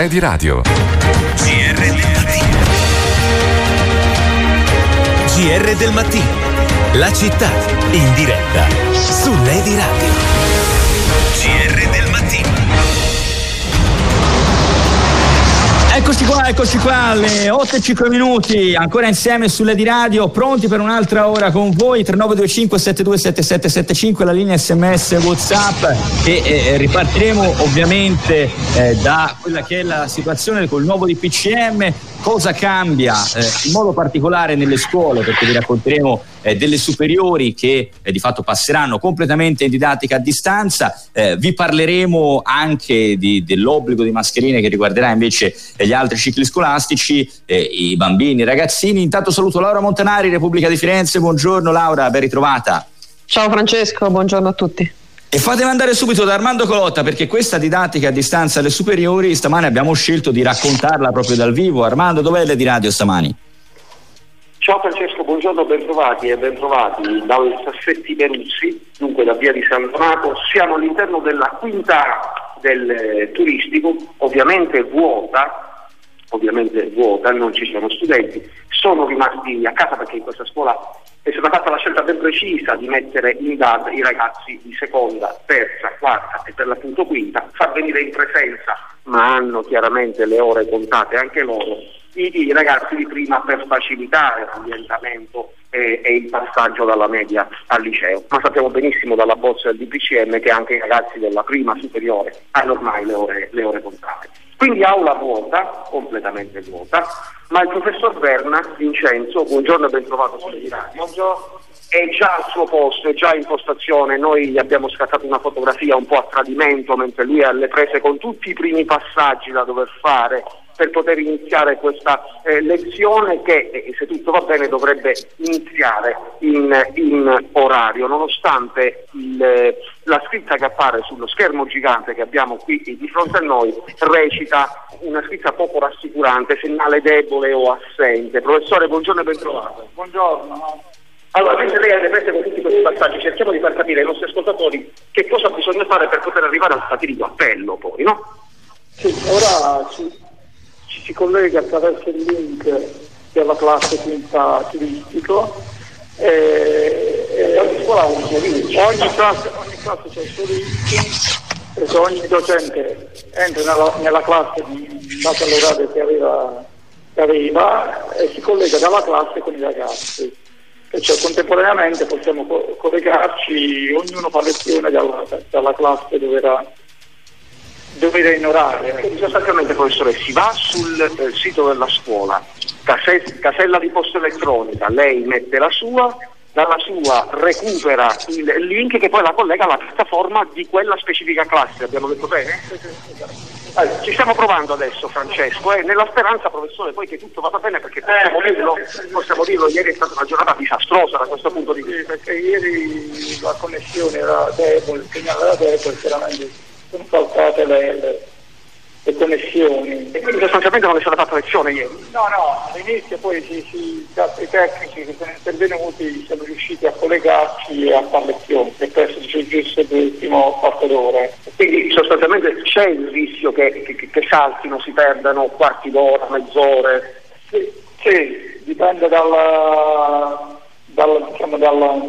Lady Radio. GR del mattino. GR del mattino. La città in diretta su Lady Radio. Eccoci qua, eccoci qua, alle 8 e 5 minuti, ancora insieme sulle di radio, pronti per un'altra ora con voi, 3925 727775, la linea sms whatsapp e eh, ripartiremo ovviamente eh, da quella che è la situazione col nuovo DPCM, cosa cambia eh, in modo particolare nelle scuole, perché vi racconteremo eh, delle superiori che eh, di fatto passeranno completamente in didattica a distanza, eh, vi parleremo anche di, dell'obbligo di mascherine che riguarderà invece eh, gli altri cicli scolastici, eh, i bambini, i ragazzini. Intanto saluto Laura Montanari, Repubblica di Firenze, buongiorno Laura, ben ritrovata. Ciao Francesco, buongiorno a tutti. E fatemi andare subito da Armando Colotta perché questa didattica a distanza alle superiori stamane abbiamo scelto di raccontarla proprio dal vivo. Armando, dov'è le di radio stamani? Ciao Francesco, buongiorno, bentrovati e bentrovati dal Sassetti Peruzzi, dunque da via di San Donato. Siamo all'interno della quinta del eh, turistico, ovviamente vuota, ovviamente vuota, non ci sono studenti, sono rimasti a casa perché in questa scuola è stata fatta la scelta ben precisa di mettere in DAD i ragazzi di seconda, terza, quarta e per l'appunto quinta, far venire in presenza, ma hanno chiaramente le ore contate anche loro, i, ragazzi di prima per facilitare l'ambientamento e, e, il passaggio dalla media al liceo. Ma sappiamo benissimo dalla bozza del DPCM che anche i ragazzi della prima superiore hanno ormai le ore, le ore contate. Quindi aula vuota, completamente vuota, ma il professor Berna, Vincenzo, buongiorno e ben trovato su Radio, è già al suo posto, è già in postazione, noi gli abbiamo scattato una fotografia un po' a tradimento mentre lui è alle prese con tutti i primi passaggi da dover fare per poter iniziare questa eh, lezione che, eh, se tutto va bene, dovrebbe iniziare in, in orario, nonostante il, eh, la scritta che appare sullo schermo gigante che abbiamo qui di fronte a noi recita una scritta poco rassicurante, segnale debole o assente. Professore, buongiorno e ben trovato. Buongiorno. Allora, mentre lei ha le prese con tutti questi passaggi, cerchiamo di far capire ai nostri ascoltatori che cosa bisogna fare per poter arrivare al fatidico appello poi, no? Sì, ora ci, ci si collega attraverso il link della classe quinta turistico e, e ogni scuola ha un suo link. Ogni classe, ogni classe c'è il suo link e ogni docente entra nella, nella classe in base all'orario che aveva, che e si collega dalla classe con i ragazzi e cioè contemporaneamente possiamo co- collegarci, ognuno fa lezione dalla, dalla classe dove era, dove era in orario. Sostanzialmente professore si va sul eh, sito della scuola, case- casella di posta elettronica, lei mette la sua, dalla sua recupera il link che poi la collega alla piattaforma di quella specifica classe, abbiamo detto bene? Allora, ci stiamo provando adesso Francesco e eh, nella speranza professore poi che tutto vada bene perché possiamo dirlo, possiamo dirlo ieri è stata una giornata disastrosa da questo punto di vista. Sì, perché ieri la connessione era debole, il segnale era debole, chiaramente sono saltate le, le, le connessioni. E quindi sostanzialmente non è stata fatta lezione ieri? No, no, all'inizio poi si, si, i tecnici che sono intervenuti siamo riusciti a collegarci e a fare lezione, per questo ci giusto l'ultimo quarto d'ora. Quindi sostanzialmente c'è il rischio che, che, che saltino, si perdano quarti d'ora, mezz'ore? Sì, sì dipende dalla, dalla, diciamo, dalla,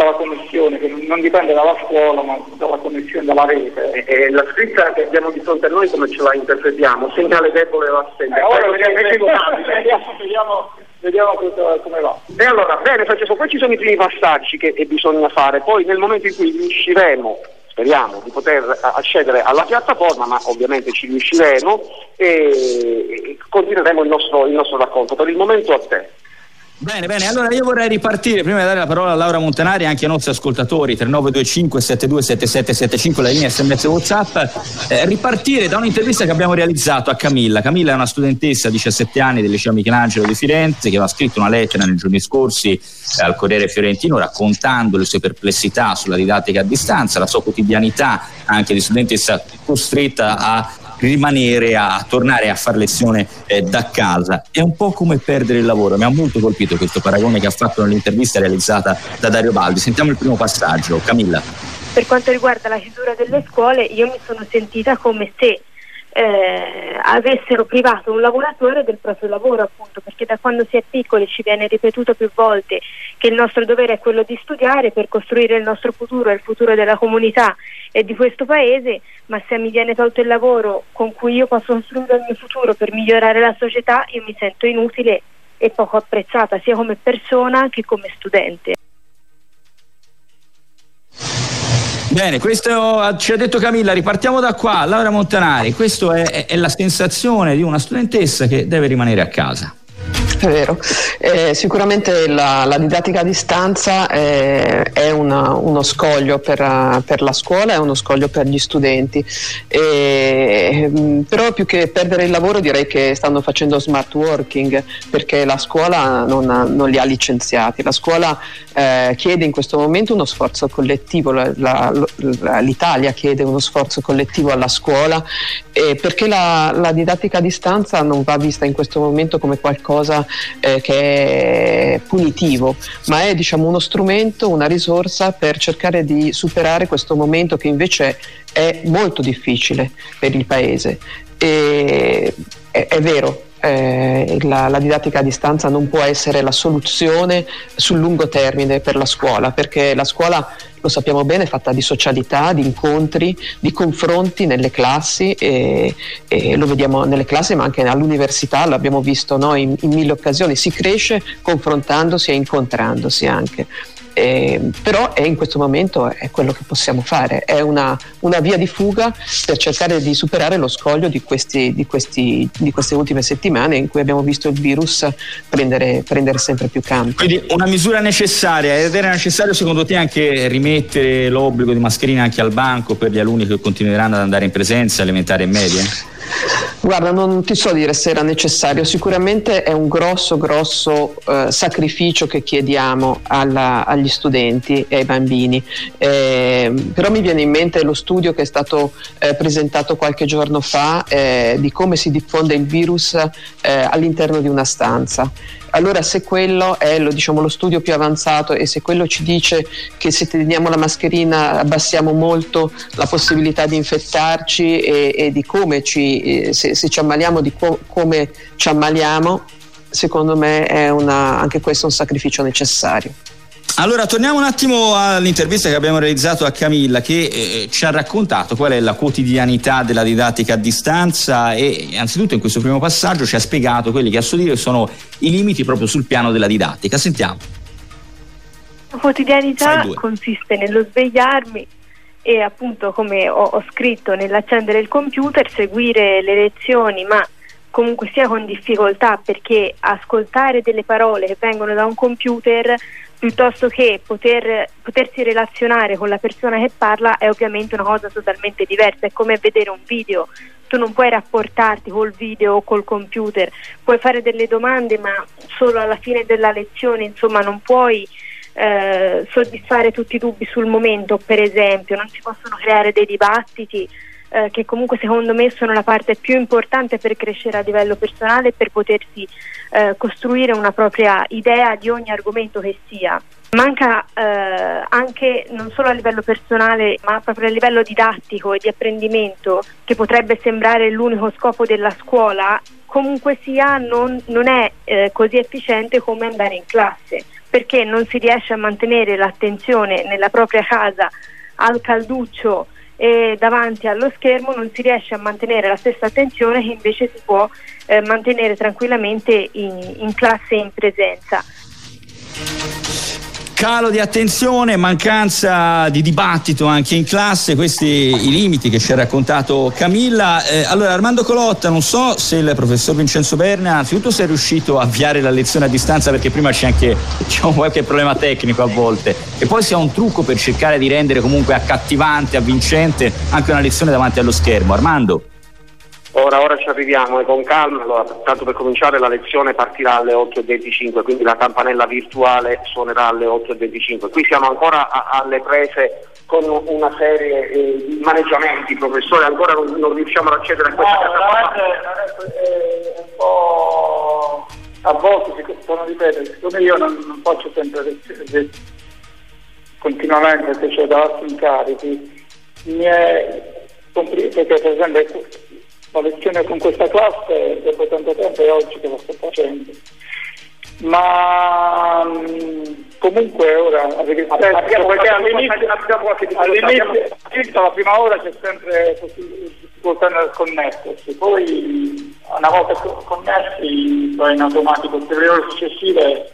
dalla, connessione, che non dipende dalla scuola ma dalla connessione dalla rete. E, la scritta che abbiamo di fronte a noi come ce la interpretiamo? Segnale debole o assente? Eh, ora vediamo, vediamo, vediamo, vediamo cosa, come va. E allora, bene Francesco, poi ci sono i primi passaggi che bisogna fare, poi nel momento in cui riusciremo speriamo di poter accedere alla piattaforma, ma ovviamente ci riusciremo e continueremo il nostro, il nostro racconto. Per il momento a te. Bene, bene, allora io vorrei ripartire, prima di dare la parola a Laura Montanari e anche ai nostri ascoltatori, 3925 727775, la linea sms WhatsApp, eh, ripartire da un'intervista che abbiamo realizzato a Camilla. Camilla è una studentessa di 17 anni del liceo Michelangelo di Firenze che aveva scritto una lettera nei giorni scorsi eh, al Corriere Fiorentino raccontando le sue perplessità sulla didattica a distanza, la sua quotidianità anche di studentessa costretta a rimanere a tornare a fare lezione eh, da casa. È un po' come perdere il lavoro. Mi ha molto colpito questo paragone che ha fatto nell'intervista realizzata da Dario Baldi. Sentiamo il primo passaggio. Camilla. Per quanto riguarda la chiusura delle scuole, io mi sono sentita come se eh, avessero privato un lavoratore del proprio lavoro appunto perché da quando si è piccoli ci viene ripetuto più volte che il nostro dovere è quello di studiare per costruire il nostro futuro e il futuro della comunità e di questo paese ma se mi viene tolto il lavoro con cui io posso costruire il mio futuro per migliorare la società io mi sento inutile e poco apprezzata sia come persona che come studente. Bene, questo ci ha detto Camilla, ripartiamo da qua, Laura Montanari, questa è, è la sensazione di una studentessa che deve rimanere a casa. È vero, eh, sicuramente la, la, didattica a distanza è, è una, uno scoglio per, per, la scuola, è uno scoglio per gli studenti, e, mm, però più che perdere il lavoro direi che stanno facendo smart working perché la scuola non, non li ha licenziati, la scuola eh, chiede in questo momento uno sforzo collettivo, la, la, l'Italia chiede uno sforzo collettivo alla scuola eh, perché la didattica a distanza non va vista in questo momento come qualcosa eh, che è punitivo, ma è diciamo, uno strumento, una risorsa per cercare di superare questo momento che invece è molto difficile per il Paese. E, è, è vero, eh, la, la, didattica a distanza non può essere la soluzione sul lungo termine per la scuola, perché la scuola, lo sappiamo bene, fatta di socialità, di incontri, di confronti nelle classi e, e lo vediamo nelle classi ma anche all'università, l'abbiamo visto no, in, in mille occasioni, si cresce confrontandosi e incontrandosi anche. Eh, però è in questo momento è quello che possiamo fare, è una, una, via di fuga per cercare di superare lo scoglio di, questi, di, questi, di, queste ultime settimane in cui abbiamo visto il virus prendere, prendere, sempre più campo. Quindi una misura necessaria ed era necessario secondo te anche rimettere l'obbligo di mascherina anche al banco per gli alunni che continueranno ad andare in presenza elementari e medie? Guarda, non ti so dire se era necessario, sicuramente è un grosso, grosso eh, sacrificio che chiediamo alla, agli studenti e ai bambini, eh, però mi viene in mente lo studio che è stato eh, presentato qualche giorno fa eh, di come si diffonde il virus eh, all'interno di una stanza. Allora se quello è lo, diciamo, lo, studio più avanzato e se quello ci dice che se teniamo la mascherina abbassiamo molto la possibilità di infettarci e, e di come ci, se, se, ci ammaliamo, di co- come ci ammaliamo, secondo me è una, anche questo un sacrificio necessario. Allora, torniamo un attimo all'intervista che abbiamo realizzato a Camilla che eh, ci ha raccontato qual è la quotidianità della didattica a distanza e anzitutto in questo primo passaggio ci ha spiegato quelli che a suo dire sono i limiti proprio sul piano della didattica. Sentiamo. La quotidianità consiste nello svegliarmi e appunto come ho, ho scritto nell'accendere il computer, seguire le lezioni ma comunque sia con difficoltà perché ascoltare delle parole che vengono da un computer piuttosto che poter, potersi relazionare con la persona che parla è ovviamente una cosa totalmente diversa, è come vedere un video, tu non puoi rapportarti col video o col computer, puoi fare delle domande ma solo alla fine della lezione, insomma non puoi eh, soddisfare tutti i dubbi sul momento, per esempio, non si possono creare dei dibattiti eh, che comunque secondo me sono la parte più importante per crescere a livello personale e per potersi eh, costruire una propria idea di ogni argomento che sia. Manca eh, anche non solo a livello personale ma proprio a livello didattico e di apprendimento che potrebbe sembrare l'unico scopo della scuola, comunque sia non, non è eh, così efficiente come andare in classe perché non si riesce a mantenere l'attenzione nella propria casa al calduccio e davanti allo schermo non si riesce a mantenere la stessa attenzione che invece si può eh, mantenere tranquillamente in, in classe e in presenza. Calo di attenzione, mancanza di dibattito anche in classe, questi i limiti che ci ha raccontato Camilla. Eh, allora Armando Colotta, non so se il professor Vincenzo Berna, anzitutto se è riuscito a avviare la lezione a distanza perché prima c'è anche diciamo, qualche problema tecnico a volte e poi se ha un trucco per cercare di rendere comunque accattivante, avvincente anche una lezione davanti allo schermo. Armando? Ora, ora ci arriviamo e con calma, allora, tanto per cominciare la lezione partirà alle 8.25, quindi la campanella virtuale suonerà alle 8.25. Qui siamo ancora a, alle prese con una serie eh, di maneggiamenti, professore, ancora non, non, riusciamo ad accedere a questa no, piattaforma. È, è un po' a volte, sono ripeto, siccome io non, non faccio sempre lezioni, continuamente se c'è da incarichi, mi è complicato perché per esempio la lezione con questa classe dopo tanto tempo è oggi che lo sto facendo. Ma mm, comunque ora all'inizio, all'inizio la prima ora c'è sempre difficoltà nel connettersi, poi una volta connessi poi in automatico per le ore successive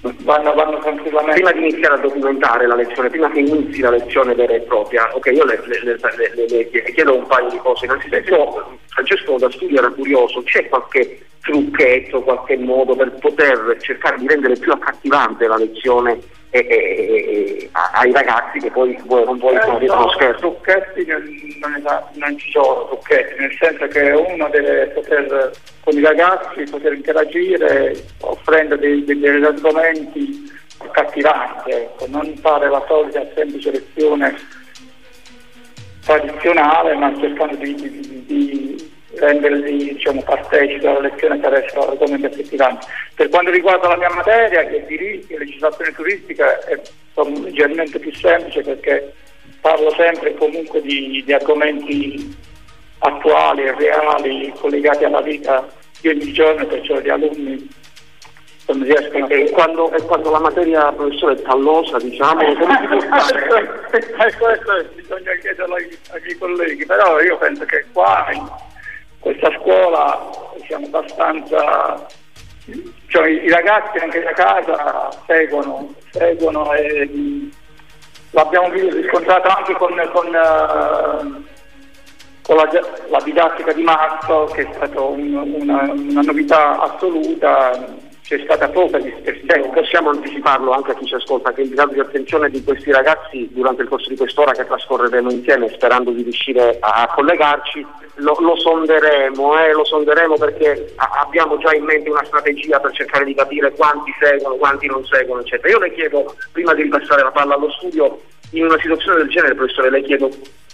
vanno, vanno tranquillamente. Prima di iniziare a documentare la lezione, prima che inizi la lezione vera e propria, ok, io le, le, le, le chiedo un paio di cose. Innanzitutto, Francesco da studio era curioso, c'è qualche trucchetto, qualche modo per poter cercare di rendere più accattivante la lezione e, e, e, ai ragazzi che poi non vuoi eh, dietro lo scherzo? Trucchetti non, ci sono trucchetti, nel senso che uno deve poter con i ragazzi poter interagire offrendo dei, degli argomenti accattivanti, ecco, non fare la solita semplice lezione tradizionale ma cercando di, di, di renderli diciamo, partecipi alla lezione attraverso argomenti accattivanti. Per quanto riguarda la mia materia, che è diritto e legislazione turistica, è leggermente più semplice perché parlo sempre comunque di, di argomenti attuali e reali collegati alla vita di ogni giorno, perciò gli alunni riescono e, quando, e quando la materia professore è tallosa diciamo come si può fare? Questo bisogna chiederlo ai, ai colleghi però io penso che qua questa scuola siamo abbastanza cioè i ragazzi anche da casa seguono, seguono e l'abbiamo riscontrato anche con, con uh, con la, la, didattica di marzo che è stata un, una, una, novità assoluta, c'è stata poca dispersione. Possiamo anticiparlo anche a chi ci ascolta che il grado di attenzione di questi ragazzi durante il corso di quest'ora che trascorreremo insieme sperando di riuscire a, collegarci lo, lo, sonderemo, eh, lo sonderemo perché a, abbiamo già in mente una strategia per cercare di capire quanti seguono, quanti non seguono eccetera. Io le chiedo prima di ripassare la palla allo studio in una situazione del genere professore le chiedo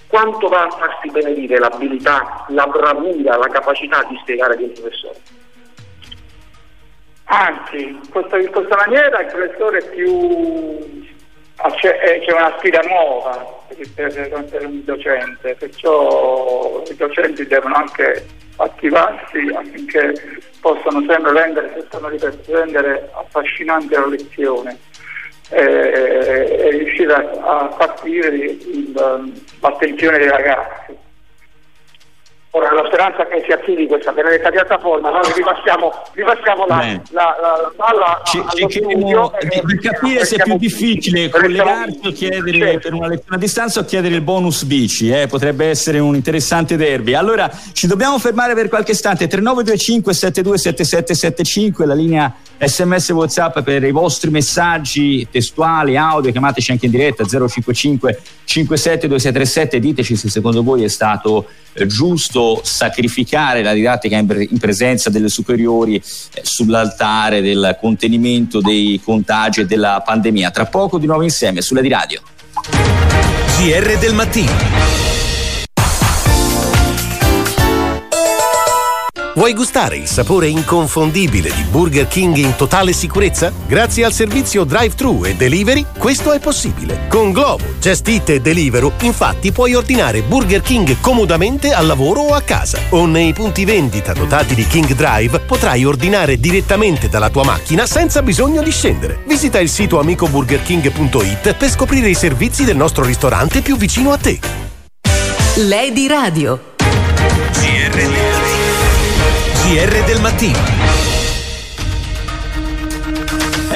quanto va a farsi benedire l'abilità, la bravura, la capacità di spiegare di un professore? Anzi, in questa maniera il professore è più c'è, una sfida nuova per, per un docente, perciò i docenti devono anche attivarsi affinché possano sempre rendere, possano rendere affascinante la lezione e, riuscire a, a partire l'attenzione dei ragazzi. Ora la speranza che si attivi questa benedetta piattaforma, noi ripassiamo, ripassiamo la, la, la, la palla ci, cercheremo di capire se è più difficile collegarsi o chiedere certo. per una lezione a distanza o chiedere il bonus bici, eh? potrebbe essere un interessante derby. Allora ci dobbiamo fermare per qualche istante, 3925 727775, la linea sms whatsapp per i vostri messaggi testuali, audio, chiamateci anche in diretta 055 572637, diteci se secondo voi è stato eh, giusto sacrificare la didattica in, in presenza delle superiori eh, sull'altare del contenimento dei contagi e della pandemia. Tra poco di nuovo insieme sulla di radio. GR del mattino. Vuoi gustare il sapore inconfondibile di Burger King in totale sicurezza? Grazie al servizio drive-thru e delivery, questo è possibile. Con Glovo, Just Eat e Deliveroo, infatti, puoi ordinare Burger King comodamente al lavoro o a casa. O nei punti vendita dotati di King Drive potrai ordinare direttamente dalla tua macchina senza bisogno di scendere. Visita il sito amicoburgerking.it per scoprire i servizi del nostro ristorante più vicino a te. Lady Radio. GR GR del mattino.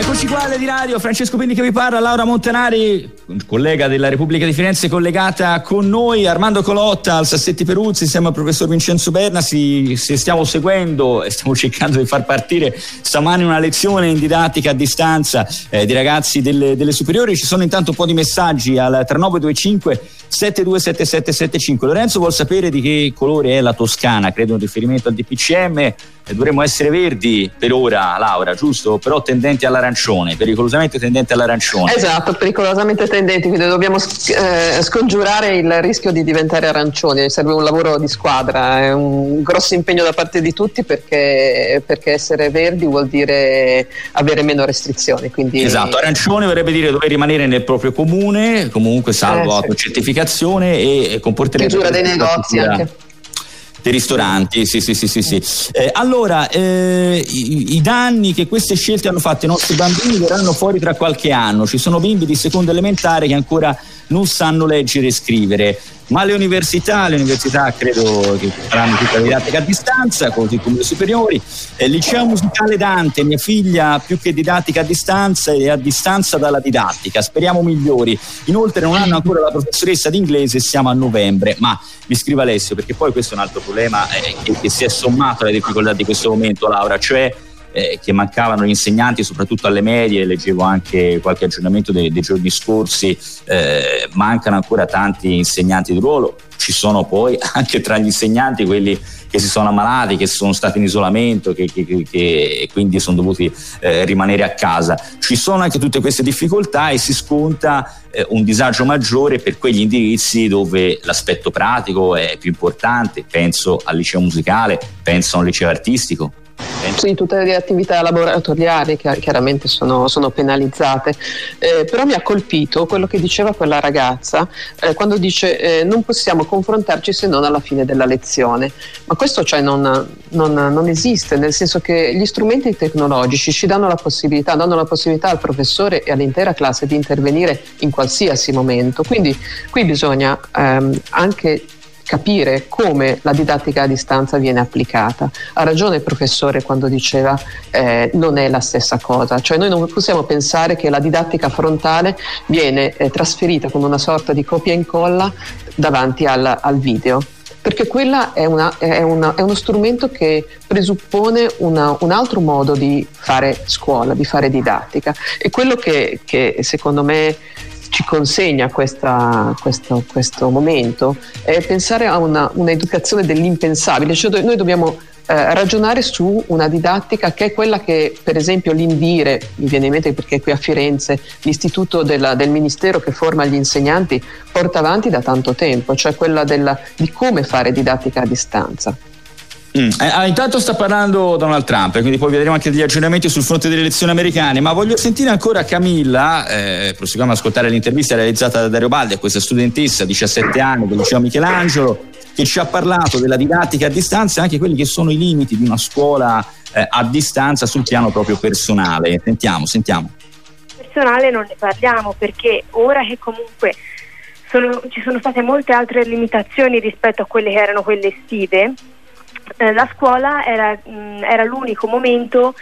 Eccoci qua alle di radio, Francesco Pini che vi parla, Laura Montanari, collega della Repubblica di Firenze collegata con noi, Armando Colotta al Sassetti Peruzzi insieme al professor Vincenzo Berna, si, si stiamo seguendo e stiamo cercando di far partire stamani una lezione in didattica a distanza eh, di ragazzi delle, delle superiori, ci sono intanto un po' di messaggi al 3925 727775. Lorenzo vuol sapere di che colore è la Toscana, credo in riferimento al DPCM. Dovremmo essere verdi per ora, Laura, giusto? Però tendenti all'arancione, pericolosamente tendenti all'arancione. Esatto, pericolosamente tendenti, quindi dobbiamo eh, scongiurare il rischio di diventare arancioni. Serve un lavoro di squadra, è un grosso impegno da parte di tutti perché, perché essere verdi vuol dire avere meno restrizioni. Quindi... Esatto, arancione vorrebbe dire dover rimanere nel proprio comune, comunque salvo eh, sì. autocertificazione e comporterebbe... Chiusura dei negozi anche dei ristoranti, sì, sì, sì, sì. sì. Eh, allora, eh, i, i, danni che queste scelte hanno fatto i nostri bambini verranno fuori tra qualche anno. Ci sono bimbi di seconda elementare che ancora non sanno leggere e scrivere ma le università, le università credo che faranno tutta la didattica a distanza, così come le superiori. Eh, liceo musicale Dante, mia figlia più che didattica a distanza è a distanza dalla didattica, speriamo migliori. Inoltre non hanno ancora la professoressa d'inglese siamo a novembre, ma mi scrive Alessio perché poi questo è un altro problema eh, che, che si è sommato alle difficoltà di questo momento Laura, cioè eh, che mancavano gli insegnanti soprattutto alle medie, leggevo anche qualche aggiornamento dei, dei giorni scorsi, eh, mancano ancora tanti insegnanti di ruolo, ci sono poi anche tra gli insegnanti quelli che si sono ammalati, che sono stati in isolamento, che, che, che, che quindi sono dovuti eh, rimanere a casa. Ci sono anche tutte queste difficoltà e si sconta eh, un disagio maggiore per quegli indirizzi dove l'aspetto pratico è più importante, penso al liceo musicale, penso a un liceo artistico, sì, tutte le attività laboratoriali che chiaramente sono, sono penalizzate, eh, però mi ha colpito quello che diceva quella ragazza eh, quando dice eh, non possiamo confrontarci se non alla fine della lezione, ma questo cioè non, non, non, esiste, nel senso che gli strumenti tecnologici ci danno la possibilità, danno la possibilità al professore e all'intera classe di intervenire in qualsiasi momento, quindi qui bisogna ehm, anche capire come la didattica a distanza viene applicata. Ha ragione il professore quando diceva eh, non è la stessa cosa, cioè noi non possiamo pensare che la didattica frontale viene eh, trasferita con una sorta di copia e incolla davanti al, al video perché quella è, una, è, una, è, uno strumento che presuppone una, un altro modo di fare scuola, di fare didattica. E quello che, che secondo me ci consegna questa, questo, questo, momento è pensare a una, un'educazione dell'impensabile, cioè noi dobbiamo eh, ragionare su una didattica che è quella che per esempio l'Indire, mi viene in mente perché qui a Firenze l'istituto della, del Ministero che forma gli insegnanti porta avanti da tanto tempo, cioè quella della, di come fare didattica a distanza. Mm. Eh, ah, intanto sta parlando Donald Trump, quindi poi vedremo anche degli aggiornamenti sul fronte delle elezioni americane, ma voglio sentire ancora Camilla, eh, proseguiamo ad ascoltare l'intervista realizzata da Dario Baldi a questa studentessa, 17 anni, del liceo Michelangelo, che ci ha parlato della didattica a distanza e anche quelli che sono i limiti di una scuola eh, a distanza sul piano proprio personale. Sentiamo, sentiamo. Personale non ne parliamo perché ora che comunque sono, ci sono state molte altre limitazioni rispetto a quelle che erano quelle estive, eh, la scuola era, mh, mm, era, l'unico momento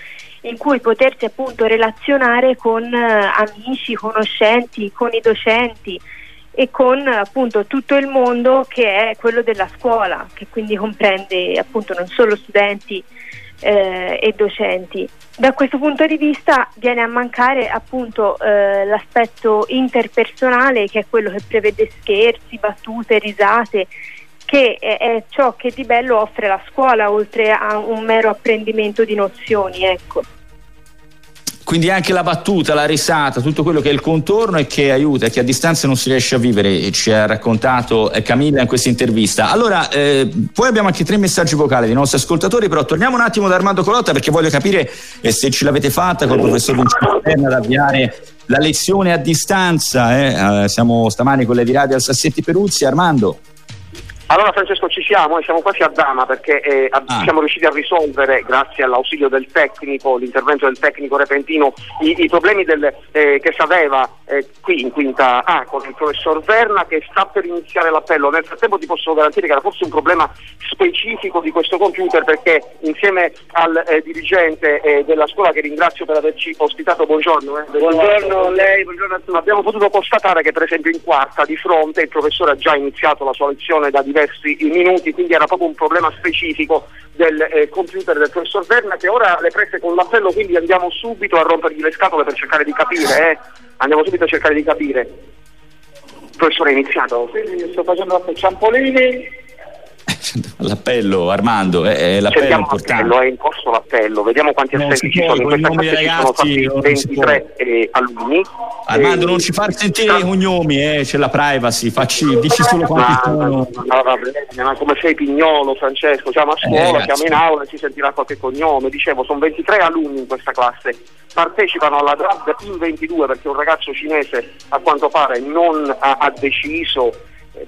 in cui potersi appunto relazionare con eh, amici, conoscenti, con i docenti e con appunto tutto il mondo che è quello della scuola, che quindi comprende appunto non solo studenti eh, e docenti. Da questo punto di vista viene a mancare appunto eh, l'aspetto interpersonale che è quello che prevede scherzi, battute, risate che è, ciò che di bello offre la scuola oltre a un mero apprendimento di nozioni. Ecco. Quindi anche la battuta, la risata, tutto quello che è il contorno e che aiuta, che a distanza non si riesce a vivere, ci ha raccontato eh, Camilla in questa intervista. Allora, eh, poi abbiamo anche tre messaggi vocali dei nostri ascoltatori, però torniamo un attimo da Armando Colotta perché voglio capire eh, se ce l'avete fatta con il professor Vincenzo ad avviare la lezione a distanza. Eh. Eh, siamo stamani con le radio al Sassetti Peruzzi. Armando. Allora Francesco ci siamo e siamo quasi a Dama perché eh, ah. siamo riusciti a risolvere grazie all'ausilio del tecnico, l'intervento del tecnico repentino, i, i problemi del, eh, che sapeva eh, qui in quinta A con il professor Verna che sta per iniziare l'appello. Nel frattempo ti posso garantire che era forse un problema specifico di questo computer perché insieme al eh, dirigente eh, della scuola che ringrazio per averci ospitato, buongiorno. Eh, buongiorno a lei, buongiorno a tutti. Abbiamo potuto constatare che per esempio in quarta di fronte il professore ha già iniziato la sua lezione da diversi diversi minuti, quindi era proprio un problema specifico del eh, computer del professor Verna che ora le prese con l'appello, quindi andiamo subito a rompergli le scatole per cercare di capire, eh? andiamo subito a cercare di capire. Professore è iniziato. Quindi sto facendo la Ciampolini L'appello Armando è, è l'appello Cerchiamo importante. L'appello, è in corso l'appello, vediamo quanti no, assenti ci sono. In questa classe ci sono 23 eh, alunni. Armando, eh, non ci far sentire i cognomi, eh, c'è la privacy, facci, dici solo quanti ma, sono. No, no, ma come sei pignolo, Francesco? Siamo a eh, scuola, eh, siamo in aula e si sentirà qualche cognome. Dicevo, sono 23 alunni in questa classe. Partecipano alla DRAD in 22 perché un ragazzo cinese a quanto pare non ha, ha deciso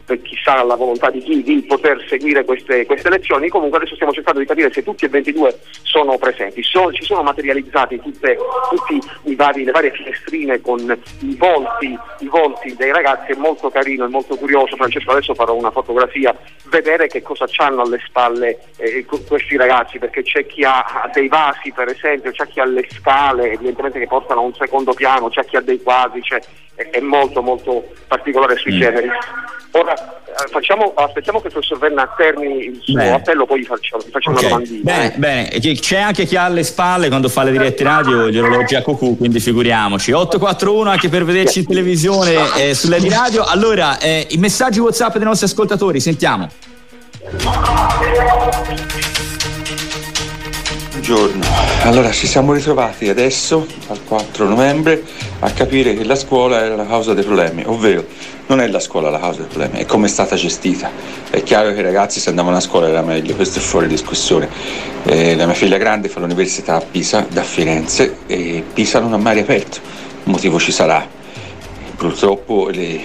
per chissà la volontà di chi di poter seguire queste, queste, lezioni, comunque adesso stiamo cercando di capire se tutti e 22 sono presenti, so, ci sono materializzati tutte, tutti vari, le varie finestrine con i volti, i volti, dei ragazzi, è molto carino, è molto curioso, Francesco adesso farò una fotografia, vedere che cosa hanno alle spalle eh, questi ragazzi, perché c'è chi ha dei vasi per esempio, c'è chi ha le scale evidentemente che portano a un secondo piano, c'è chi ha dei quadri, è, è molto molto particolare sui mm. generi. Ora eh, facciamo, aspettiamo che il professor Venna termini il suo bene. appello, poi gli facciamo, gli facciamo okay. una domandina. Bene, bene, c'è anche chi ha alle spalle quando fa le dirette radio gli orologi a cucù, quindi figuriamoci. 841 anche per vederci in televisione eh, sulle di radio. Allora, eh, i messaggi WhatsApp dei nostri ascoltatori, sentiamo. Buongiorno, allora ci siamo ritrovati adesso, al 4 novembre, a capire che la scuola era la causa dei problemi, ovvero non è la scuola la causa dei problemi, è come è stata gestita. È chiaro che i ragazzi se andavano a scuola era meglio, questo è fuori discussione. Eh, la mia figlia grande fa l'università a Pisa, da Firenze, e Pisa non ha mai riaperto, un motivo ci sarà. Purtroppo le,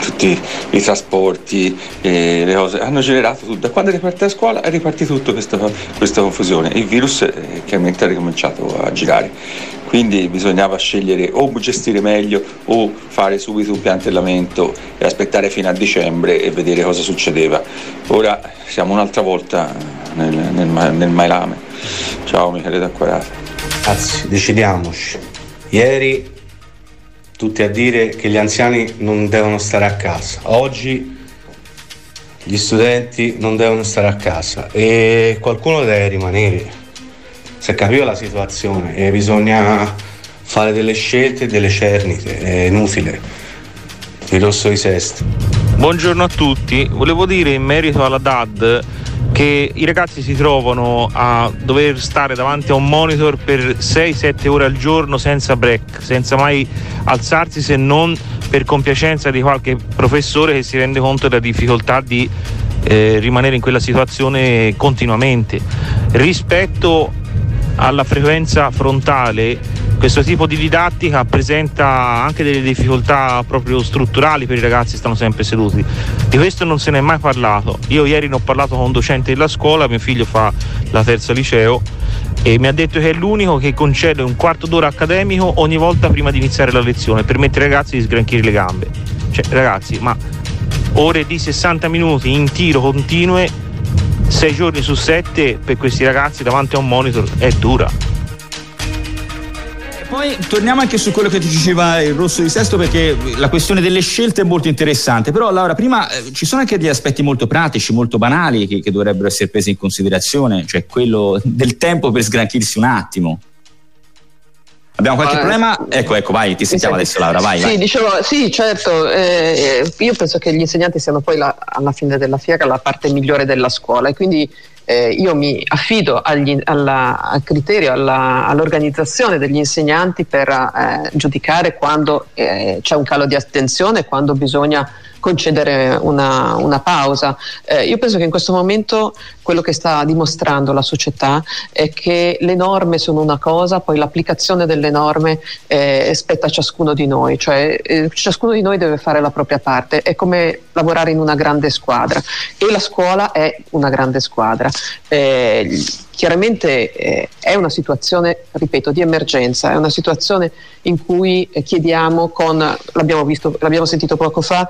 tutti i trasporti, le cose hanno generato tutto. Da quando è ripartita la scuola è ripartito tutto questa, questa confusione. Il virus eh, chiaramente ha ricominciato a girare. Quindi bisognava scegliere o gestire meglio o fare subito un piantellamento e aspettare fino a dicembre e vedere cosa succedeva. Ora siamo un'altra volta nel, nel, nel Mailame. Ciao Michele D'Acquarata. Anzi, decidiamoci. Ieri tutti a dire che gli anziani non devono stare a casa. Oggi gli studenti non devono stare a casa e qualcuno deve rimanere. Si è capito la situazione e bisogna fare delle scelte e delle cernite, è inutile. Il rosso di sesto. Buongiorno a tutti, volevo dire in merito alla DAD che i ragazzi si trovano a dover stare davanti a un monitor per 6-7 ore al giorno senza break, senza mai alzarsi se non per compiacenza di qualche professore che si rende conto della difficoltà di eh, rimanere in quella situazione continuamente. Rispetto alla frequenza frontale questo tipo di didattica presenta anche delle difficoltà proprio strutturali per i ragazzi che stanno sempre seduti. Di questo non se ne è mai parlato. Io ieri ne ho parlato con un docente della scuola, mio figlio fa la terza liceo e mi ha detto che è l'unico che concede un quarto d'ora accademico ogni volta prima di iniziare la lezione per mettere ai ragazzi di sgranchire le gambe. Cioè ragazzi, ma ore di 60 minuti in tiro continue, 6 giorni su 7 per questi ragazzi davanti a un monitor è dura poi torniamo anche su quello che ti diceva il rosso di sesto perché la questione delle scelte è molto interessante, però Laura prima eh, ci sono anche degli aspetti molto pratici, molto banali che, che dovrebbero essere presi in considerazione, cioè quello del tempo per sgranchirsi un attimo. Abbiamo qualche ah, problema? Ecco, ecco, vai, ti sentiamo adesso Laura, vai. Sì, vai. Dicevo, sì certo, eh, io penso che gli insegnanti siano poi la, alla fine della fiera la parte migliore della scuola e quindi eh, io mi affido agli, alla, al criterio, alla, all'organizzazione degli insegnanti per eh, giudicare quando eh, c'è un calo di attenzione, quando bisogna concedere una, una pausa. Eh, io penso che in questo momento quello che sta dimostrando la società è che le norme sono una cosa, poi l'applicazione delle norme eh, spetta a ciascuno di noi, cioè eh, ciascuno di noi deve fare la propria parte, è come lavorare in una grande squadra e la scuola è una grande squadra. Eh, chiaramente eh, è una situazione, ripeto, di emergenza, è una situazione in cui eh, chiediamo con, l'abbiamo, visto, l'abbiamo sentito poco fa,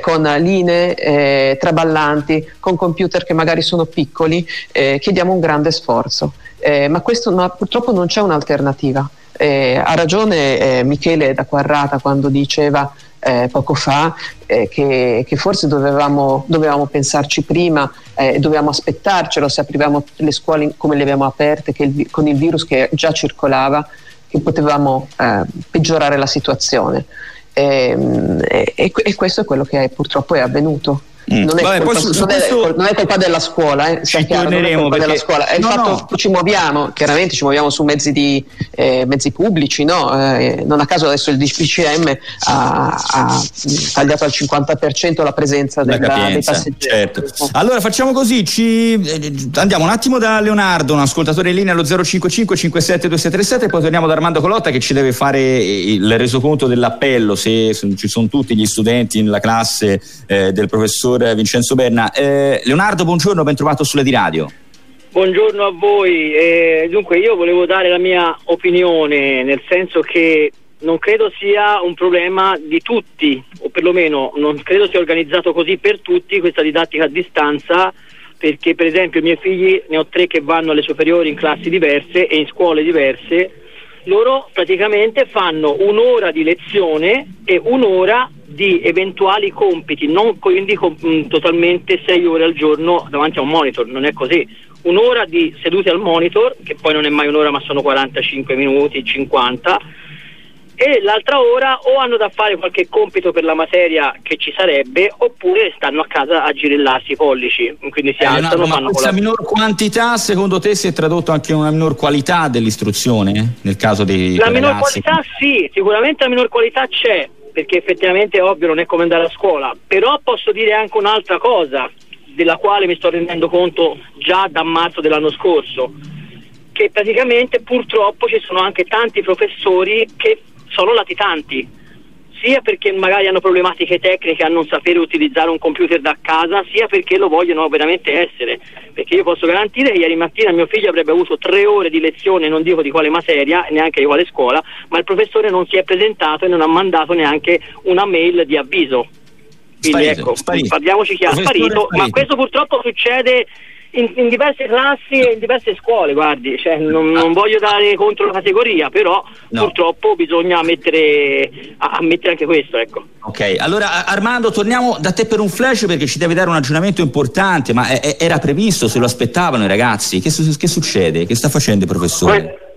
con linee eh, traballanti, con computer che magari sono piccoli, eh, chiediamo un grande sforzo. Eh, ma, questo, ma purtroppo non c'è un'alternativa. Eh, ha ragione eh, Michele da Quarrata quando diceva poco fa che, che, forse dovevamo, dovevamo pensarci prima, dovevamo aspettarcelo se aprivamo le scuole come le abbiamo aperte, il, con il virus che già circolava, che potevamo peggiorare la situazione. Ehm, e, e, e, questo è quello che è, purtroppo è avvenuto. Mm. Non, è Vabbè, colpa, su, su non, questo... è, non, è colpa, della scuola, eh, ci chiaro, torneremo perché... della scuola. È il fatto no. che ci muoviamo, chiaramente ci muoviamo su mezzi, di, eh, mezzi pubblici, no? Eh, non a caso adesso il DPCM ha, ha, tagliato al 50% la presenza della, dei passeggeri. Certo. Allora facciamo così, ci, eh, andiamo un attimo da Leonardo, un ascoltatore in linea allo 055 572637 e poi torniamo da Armando Colotta che ci deve fare il resoconto dell'appello se ci sono tutti gli studenti nella classe eh, del professor Vincenzo Berna. Eh, Leonardo, buongiorno, ben trovato sulle di radio. Buongiorno a voi. Eh, dunque, io volevo dare la mia opinione, nel senso che non credo sia un problema di tutti, o perlomeno non credo sia organizzato così per tutti questa didattica a distanza, perché per esempio i miei figli, ne ho tre che vanno alle superiori in classi diverse e in scuole diverse, loro praticamente fanno un'ora di lezione e un'ora di eventuali compiti, non quindi com- mm, totalmente sei ore al giorno davanti a un monitor, non è così. Un'ora di seduti al monitor, che poi non è mai un'ora ma sono 45 minuti, 50, e l'altra ora o hanno da fare qualche compito per la materia che ci sarebbe oppure stanno a casa a girillarsi i pollici quindi si eh, alzano no, ma questa minor quantità secondo te si è tradotto anche in una minor qualità dell'istruzione nel caso dei la minor ragazzi? qualità sì sicuramente la minor qualità c'è perché effettivamente è ovvio non è come andare a scuola. Però posso dire anche un'altra cosa della quale mi sto rendendo conto già da marzo dell'anno scorso che praticamente purtroppo ci sono anche tanti professori che sono latitanti, sia perché magari hanno problematiche tecniche a non sapere utilizzare un computer da casa, sia perché lo vogliono veramente essere. Perché io posso garantire che ieri mattina mio figlio avrebbe avuto tre ore di lezione, non dico di quale materia, neanche di quale scuola, ma il professore non si è presentato e non ha mandato neanche una mail di avviso. Quindi sparito, ecco, sparito. parliamoci chiaro, sparito, sparito, ma questo purtroppo succede in, in, diverse classi e in diverse scuole, guardi, cioè, non, non, voglio dare contro la categoria, però no. purtroppo bisogna mettere, a, mettere anche questo. Ecco. Ok, allora Armando torniamo da te per un flash perché ci devi dare un aggiornamento importante, ma è, è, era previsto, se lo aspettavano i ragazzi, che, che succede? Che sta facendo il professore? Que-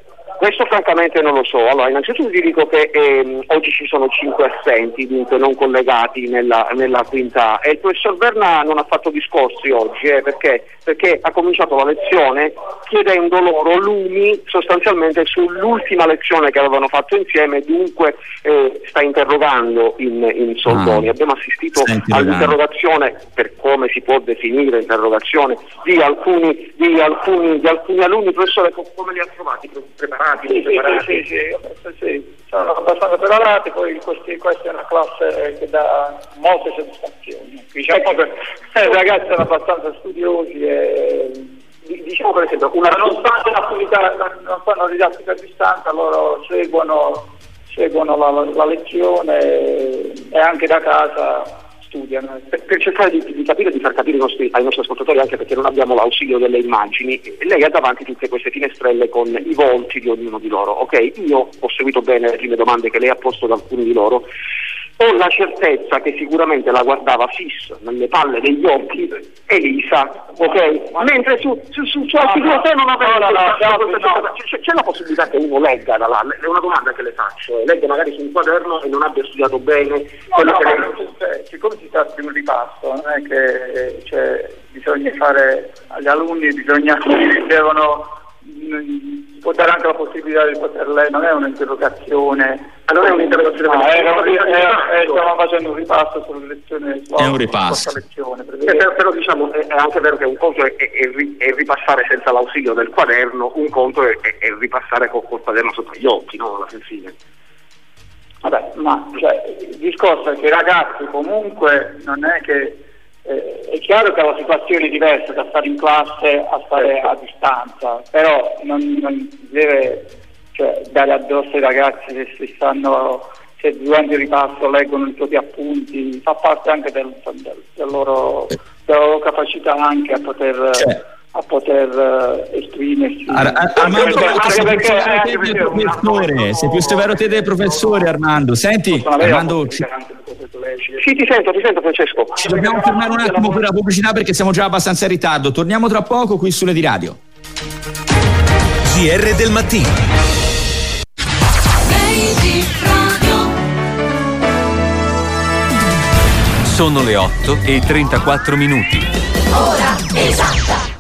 questo francamente non lo so. Allora, innanzitutto ti dico che ehm, oggi ci sono cinque assenti, dunque non collegati nella, nella quinta. E il professor Berna non ha fatto discorsi oggi, eh, perché? perché? ha cominciato la lezione chiedendo loro lumi sostanzialmente sull'ultima lezione che avevano fatto insieme, dunque eh, sta interrogando in, in soldoni. Ah, Abbiamo assistito all'interrogazione, per come si può definire interrogazione, di alcuni, di alcuni, di alcuni alunni. Professore, come li ha trovati? Preparati? Preparati, sì, preparati. Sì, sì, sì, sono abbastanza preparati, poi questi, questa è una classe che dà molte soddisfazioni. Diciamo che eh, i ragazzi sono abbastanza studiosi e diciamo per esempio una non fanno l'attività, non fanno didattica a distanza, loro seguono, seguono la, la lezione e anche da casa studiano. Per, per cercare di, di, capire e di far capire nostri, ai nostri, ascoltatori, anche perché non abbiamo l'ausilio delle immagini, lei ha davanti tutte queste finestrelle con i volti di ognuno di loro. Ok, io ho seguito bene le prime domande che lei ha posto ad alcuni di loro ho la certezza che sicuramente la guardava fissa nelle palle degli occhi Elisa, ok? Mentre su, su, su, su due te non avevo no, no, no, c'è, c'è la possibilità che uno legga da là, è una domanda che le faccio, eh. legga magari su un quaderno e non abbia studiato bene quello che lei... Siccome si tratta di un ripasso, non è che cioè, bisogna fare agli alunni, bisogna, devono può dare anche la possibilità di poter lei, non è un'interrogazione. Ah, non è un'interrogazione, no, è, è, è, stiamo facendo un ripasso sulle lezioni. È un ripasso. Lezione, eh, però, però, diciamo è, anche vero che un conto è, ripassare senza l'ausilio del quaderno, un conto è, ripassare col, col quaderno sotto gli occhi, no? alla fine. Vabbè, ma cioè, il discorso è che i ragazzi comunque non è che eh, è chiaro che la situazione è diversa da stare in classe a stare a distanza, però non, non deve cioè, dare addosso ai ragazzi se, si stanno, se durante il ripasso leggono i propri appunti, fa parte anche del, del, del loro, della loro capacità anche a poter... Cioè a poter uh, esprimersi. Ar- Ar- Armando, sei, più severo te del professore, sei più severo te del professore Armando. Senti, Armando, ci... Sì, ti sento, ti sento Francesco. Ci dobbiamo fermare un attimo per la pubblicità perché siamo già abbastanza in ritardo. Torniamo tra poco qui sulle di radio. GR del mattino. Sono le 8 e 34 minuti. Ora esatta.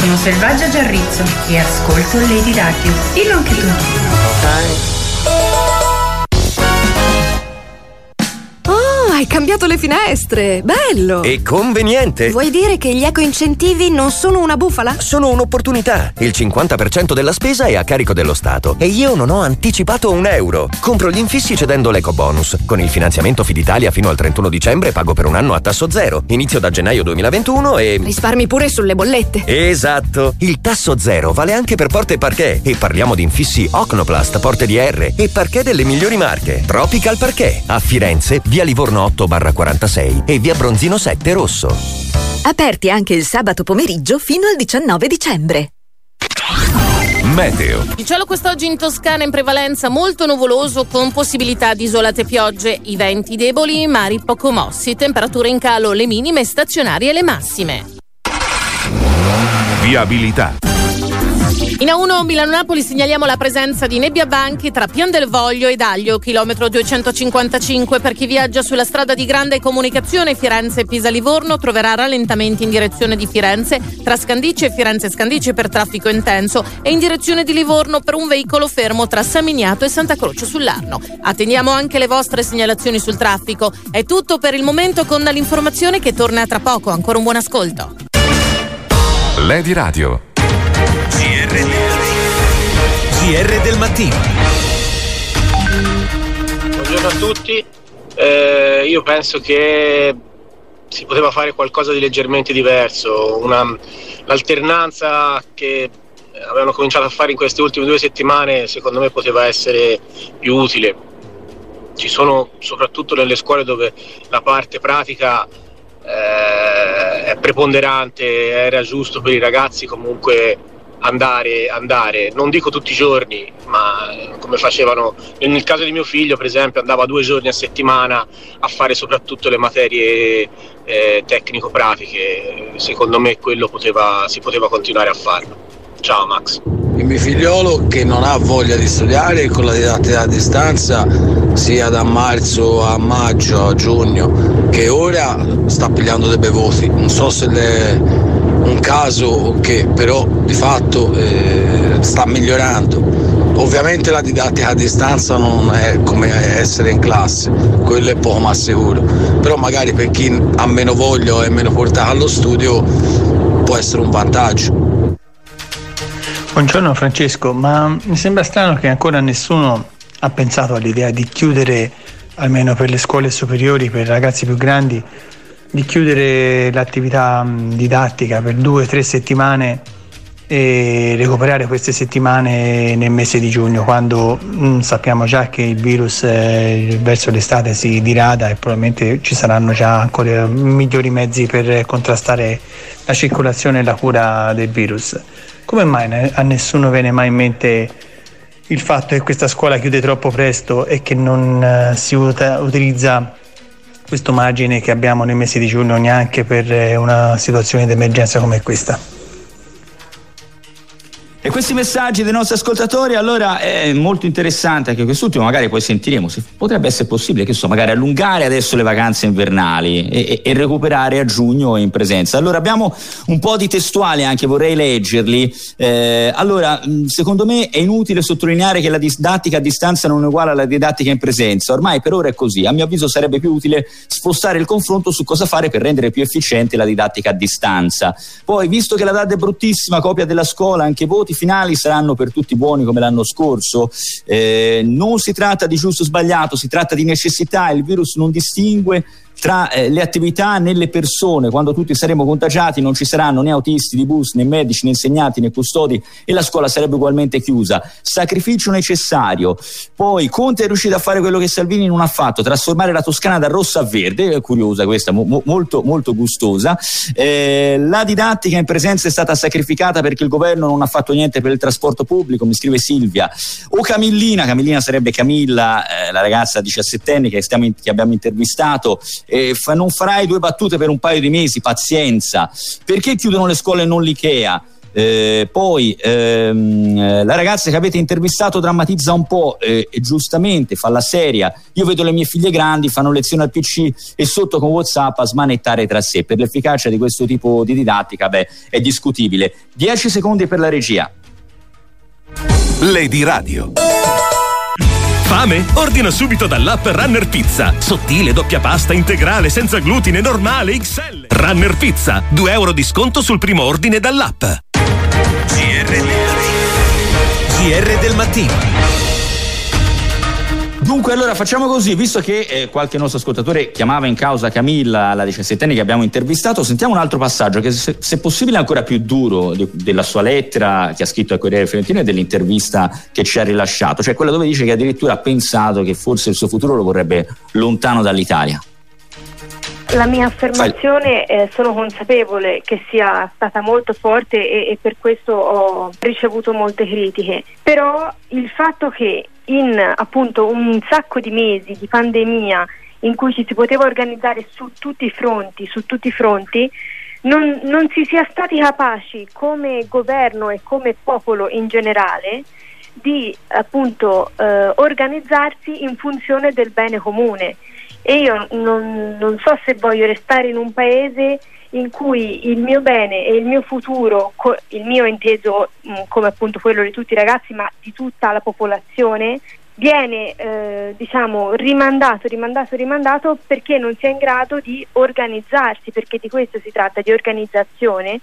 Sono Selvaggia Giarrizzo e ascolto Lady Radio. Dillo anche tu. Cambiato le finestre! Bello! E conveniente! Vuoi dire che gli eco-incentivi non sono una bufala? Sono un'opportunità. Il 50% della spesa è a carico dello Stato e io non ho anticipato un euro. Compro gli infissi cedendo l'eco bonus. Con il finanziamento Fiditalia fino al 31 dicembre pago per un anno a tasso zero. Inizio da gennaio 2021 e. Risparmi pure sulle bollette. Esatto! Il tasso zero vale anche per porte e parquet. E parliamo di infissi Ocnoplast, porte di R e parquet delle migliori marche. Tropical Parquet. A Firenze, via Livorno 8-46 e via Bronzino 7 Rosso. Aperti anche il sabato pomeriggio fino al 19 dicembre. Meteo. Il cielo quest'oggi in Toscana in prevalenza molto nuvoloso con possibilità di isolate piogge, i venti deboli, mari poco mossi, temperature in calo le minime stazionarie e le massime. Viabilità. In A1 Milano-Napoli segnaliamo la presenza di nebbia banchi tra Pian del Voglio ed Aglio, chilometro 255. Per chi viaggia sulla strada di grande comunicazione Firenze-Pisa-Livorno troverà rallentamenti in direzione di Firenze tra Scandici e Firenze-Scandici per traffico intenso e in direzione di Livorno per un veicolo fermo tra Saminiato e Santa Croce sull'Arno. Attendiamo anche le vostre segnalazioni sul traffico. È tutto per il momento con l'informazione che torna tra poco. Ancora un buon ascolto. Lady Radio. GR, del mattino. Buongiorno a tutti, eh, io penso che si poteva fare qualcosa di leggermente diverso, una, l'alternanza che avevano cominciato a fare in queste ultime due settimane secondo me poteva essere più utile. Ci sono soprattutto nelle scuole dove la parte pratica eh, è preponderante, era giusto per i ragazzi comunque andare, andare, non dico tutti i giorni, ma eh, come facevano nel caso di mio figlio, per esempio, andava due giorni a settimana a fare soprattutto le materie eh, tecnico-pratiche. Secondo me quello poteva, si poteva continuare a farlo. Ciao Max. Il mio figliolo che non ha voglia di studiare con la didattica a distanza sia da marzo a maggio a giugno che ora sta pigliando dei bei voti. Non so se le un caso che però di fatto eh, sta migliorando. Ovviamente la didattica a distanza non è come essere in classe, quello è poco ma sicuro, però magari per chi ha meno voglia o è meno portato allo studio può essere un vantaggio. Buongiorno Francesco, ma mi sembra strano che ancora nessuno ha pensato all'idea di chiudere, almeno per le scuole superiori, per i ragazzi più grandi, di chiudere l'attività didattica per due o tre settimane e recuperare queste settimane nel mese di giugno quando mh, sappiamo già che il virus eh, verso l'estate si dirada e probabilmente ci saranno già ancora migliori mezzi per contrastare la circolazione e la cura del virus. Come mai a nessuno viene mai in mente il fatto che questa scuola chiude troppo presto e che non eh, si uta, utilizza questo margine che abbiamo nei mesi di giugno neanche per eh, una situazione di emergenza come questa. E questi messaggi dei nostri ascoltatori, allora è molto interessante anche quest'ultimo, magari poi sentiremo se potrebbe essere possibile che so, magari allungare adesso le vacanze invernali e, e, recuperare a giugno in presenza. Allora abbiamo un po' di testuali anche, vorrei leggerli. Eh, allora, secondo me è inutile sottolineare che la didattica a distanza non è uguale alla didattica in presenza, ormai per ora è così. A mio avviso sarebbe più utile spostare il confronto su cosa fare per rendere più efficiente la didattica a distanza. Poi, visto che la data è bruttissima, copia della scuola, anche voti voti finali saranno per tutti buoni come l'anno scorso. Eh, non si tratta di giusto o sbagliato, si tratta di necessità, il virus non distingue tra eh, le attività nelle persone, quando tutti saremo contagiati non ci saranno né autisti di bus, né medici, né insegnanti, né custodi e la scuola sarebbe ugualmente chiusa. Sacrificio necessario. Poi Conte è riuscito a fare quello che Salvini non ha fatto, trasformare la Toscana da rossa a verde, è curiosa questa, mo- molto, molto gustosa. Eh, la didattica in presenza è stata sacrificata perché il governo non ha fatto niente per il trasporto pubblico, mi scrive Silvia. O Camillina, Camillina sarebbe Camilla, eh, la ragazza diciassettenne che, stiamo in- che abbiamo intervistato, eh, fa, non farai due battute per un paio di mesi, pazienza. Perché chiudono le scuole e non l'IKEA? Eh, poi ehm, la ragazza che avete intervistato drammatizza un po' eh, giustamente fa la seria. Io vedo le mie figlie grandi, fanno lezione al PC e sotto con WhatsApp a smanettare tra sé. Per l'efficacia di questo tipo di didattica, beh, è discutibile. 10 secondi per la regia. Lady Radio. Fame? Ordina subito dall'app Runner Pizza. Sottile, doppia pasta, integrale, senza glutine, normale, XL. Runner Pizza. 2 euro di sconto sul primo ordine dall'app. GR, del mattino. Dunque, allora facciamo così, visto che eh, qualche nostro ascoltatore chiamava in causa Camilla, la 17enne che abbiamo intervistato, sentiamo un altro passaggio che, se, se possibile, è ancora più duro di, della sua lettera che ha scritto al Corriere Fiorentino e dell'intervista che ci ha rilasciato, cioè quella dove dice che addirittura ha pensato che forse il suo futuro lo vorrebbe lontano dall'Italia. La mia affermazione, eh, sono consapevole che sia stata molto forte e, e, per questo ho ricevuto molte critiche, però il fatto che in appunto un sacco di mesi di pandemia in cui ci si poteva organizzare su tutti i fronti, su tutti i fronti non, non si sia stati capaci come governo e come popolo in generale di appunto eh, organizzarsi in funzione del bene comune e io non, non so se voglio restare in un paese in cui il mio bene e il mio futuro, il mio inteso mh, mm, come appunto quello di tutti i ragazzi, ma di tutta la popolazione, viene eh, diciamo rimandato, rimandato, rimandato perché non si è in grado di organizzarsi, perché di questo si tratta, di organizzazione.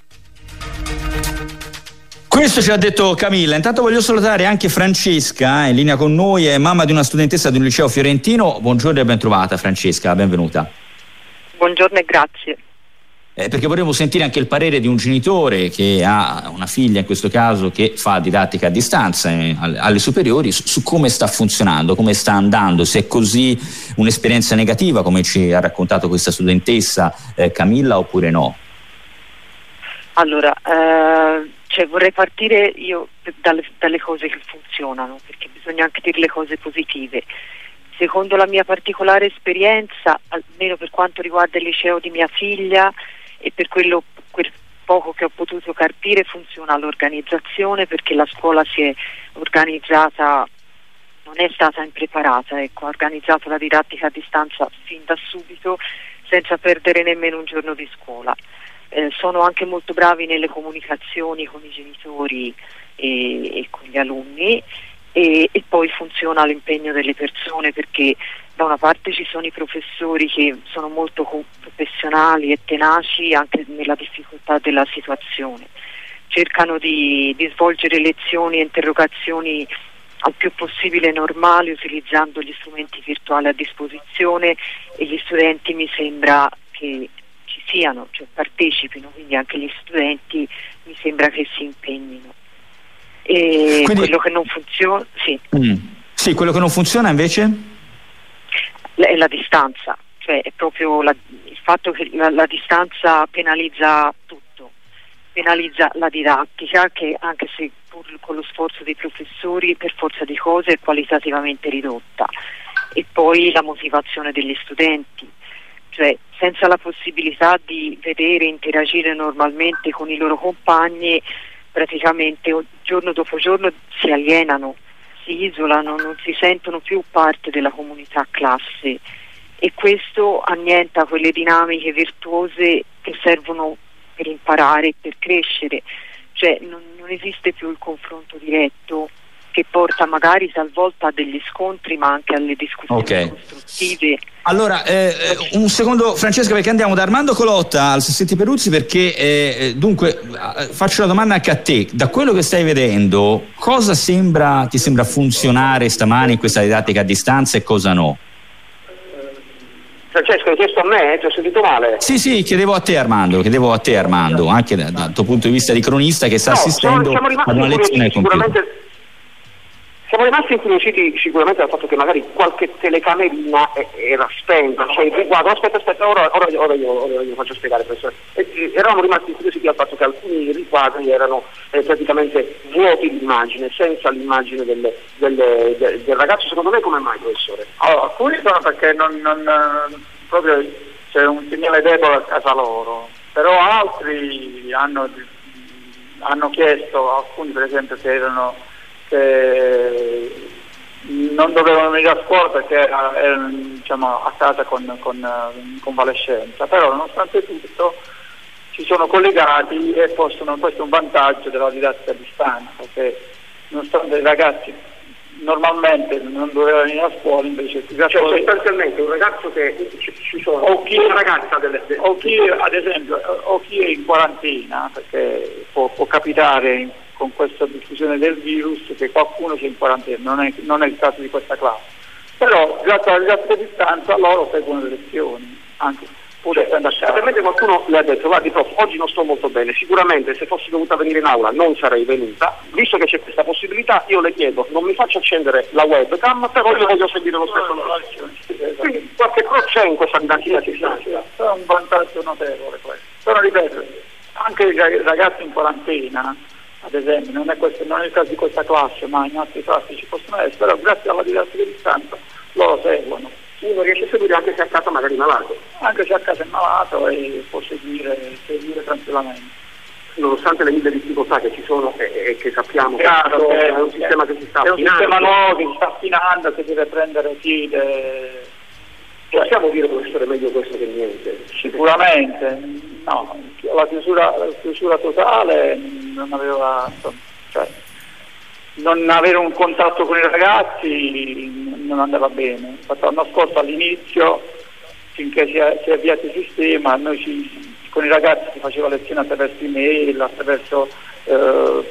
Questo ci ha detto Camilla. Intanto voglio salutare anche Francesca, eh, in linea con noi, è mamma di una studentessa di un liceo fiorentino. Buongiorno e ben trovata Francesca, benvenuta. Buongiorno e grazie. Eh, perché vorremmo sentire anche il parere di un genitore che ha una figlia, in questo caso, che fa didattica a distanza eh, alle superiori, su, su, come sta funzionando, come sta andando, se è così un'esperienza negativa, come ci ha raccontato questa studentessa eh, Camilla, oppure no. Allora, eh, cioè vorrei partire io dalle, dalle, cose che funzionano, perché bisogna anche dire le cose positive. Secondo la mia particolare esperienza, almeno per quanto riguarda il liceo di mia figlia e per quello quel poco che ho potuto capire funziona l'organizzazione perché la scuola si è organizzata non è stata impreparata, ecco, ha organizzato la didattica a distanza fin da subito senza perdere nemmeno un giorno di scuola eh, sono anche molto bravi nelle comunicazioni con i genitori e, e con gli alunni e, e, poi funziona l'impegno delle persone perché da una parte ci sono i professori che sono molto professionali e tenaci anche nella difficoltà della situazione, cercano di, di svolgere lezioni e interrogazioni al più possibile normali utilizzando gli strumenti virtuali a disposizione e gli studenti mi sembra che siano, cioè partecipino, quindi anche gli studenti mi sembra che si impegnino. E quindi... quello che non funziona, sì. Mm. Sì, quello che non funziona invece? È la distanza, cioè è proprio la, il fatto che la, la distanza penalizza tutto, penalizza la didattica che anche se pur con lo sforzo dei professori per forza di cose è qualitativamente ridotta e poi la motivazione degli studenti cioè senza la possibilità di vedere e interagire normalmente con i loro compagni, praticamente giorno dopo giorno si alienano, si isolano, non si sentono più parte della comunità classe. E questo annienta quelle dinamiche virtuose che servono per imparare, per crescere, cioè non, non esiste più il confronto diretto che porta magari talvolta a degli scontri ma anche alle discussioni okay. costruttive. Allora, eh, eh, un secondo Francesca perché andiamo da Armando Colotta al Sassetti Peruzzi perché eh, eh dunque eh, faccio la domanda anche a te, da quello che stai vedendo cosa sembra, ti sembra funzionare stamani in questa didattica a distanza e cosa no? Francesco, hai chiesto a me? Ti ho sentito male? Sì, sì, chiedevo a te Armando, chiedevo a te Armando, anche dal da, tuo punto di vista di cronista che sta no, assistendo ad una lezione compiuta. Siamo rimasti incuriositi sicuramente dal fatto che magari qualche telecamerina era spenta, cioè riguardo, aspetta, aspetta, ora, ora, ora, io, ora io faccio spiegare professore. Eh, eravamo rimasti incuriositi dal fatto che alcuni riquadri erano eh, praticamente vuoti di immagine, senza l'immagine del, del, del, del, ragazzo, secondo me come mai professore? Allora, alcuni sono perché non, non, proprio c'è un segnale debole a casa loro, però altri hanno hanno chiesto, alcuni per esempio che erano che non dovevano venire a scuola perché erano diciamo, a casa con, con in convalescenza, però nonostante tutto si sono collegati e possono, questo è un vantaggio della didattica a distanza, perché nonostante i ragazzi normalmente non doveva venire a scuola invece cioè, sostanzialmente un ragazzo che ci sono o chi, una ragazza delle, o chi ad esempio o chi è in quarantena perché può, può capitare con questa diffusione del virus che qualcuno sia in quarantena non è, non è il caso di questa classe. Però grazie alla distanza loro seguono le lezioni anche pure Certamente qualcuno le ha detto, guardi prof, oggi non sto molto bene, sicuramente se fossi dovuta venire in aula non sarei venuta, visto che c'è questa possibilità io le chiedo, non mi faccio accendere la webcam, però io voglio seguire lo stesso Quindi qualche croce c'è in questa didattica ci sta. È un vantaggio notevole questo. Però ripeto, anche i ragazzi in quarantena, ad esempio, non è, questo, non è il caso di questa classe, ma in altre classi ci possono essere, però grazie alla didattica di distanza loro seguono uno riesce a seguire anche se a casa magari malato. Anche se a casa è malato e può seguire, seguire tranquillamente. Nonostante le mille difficoltà che ci sono e, e che sappiamo Chiaro, che è un sistema che si sta è affinando. È un sistema nuovo che si sta affinando, che deve prendere piede. Possiamo dire professore meglio questo che niente? Sicuramente, no, la chiusura, la chiusura totale non aveva, cioè, non avere un contatto con i ragazzi non andava bene. L'anno scorso all'inizio, finché si è, si è avviato il sistema, noi ci, con i ragazzi si faceva lezione attraverso email, attraverso eh,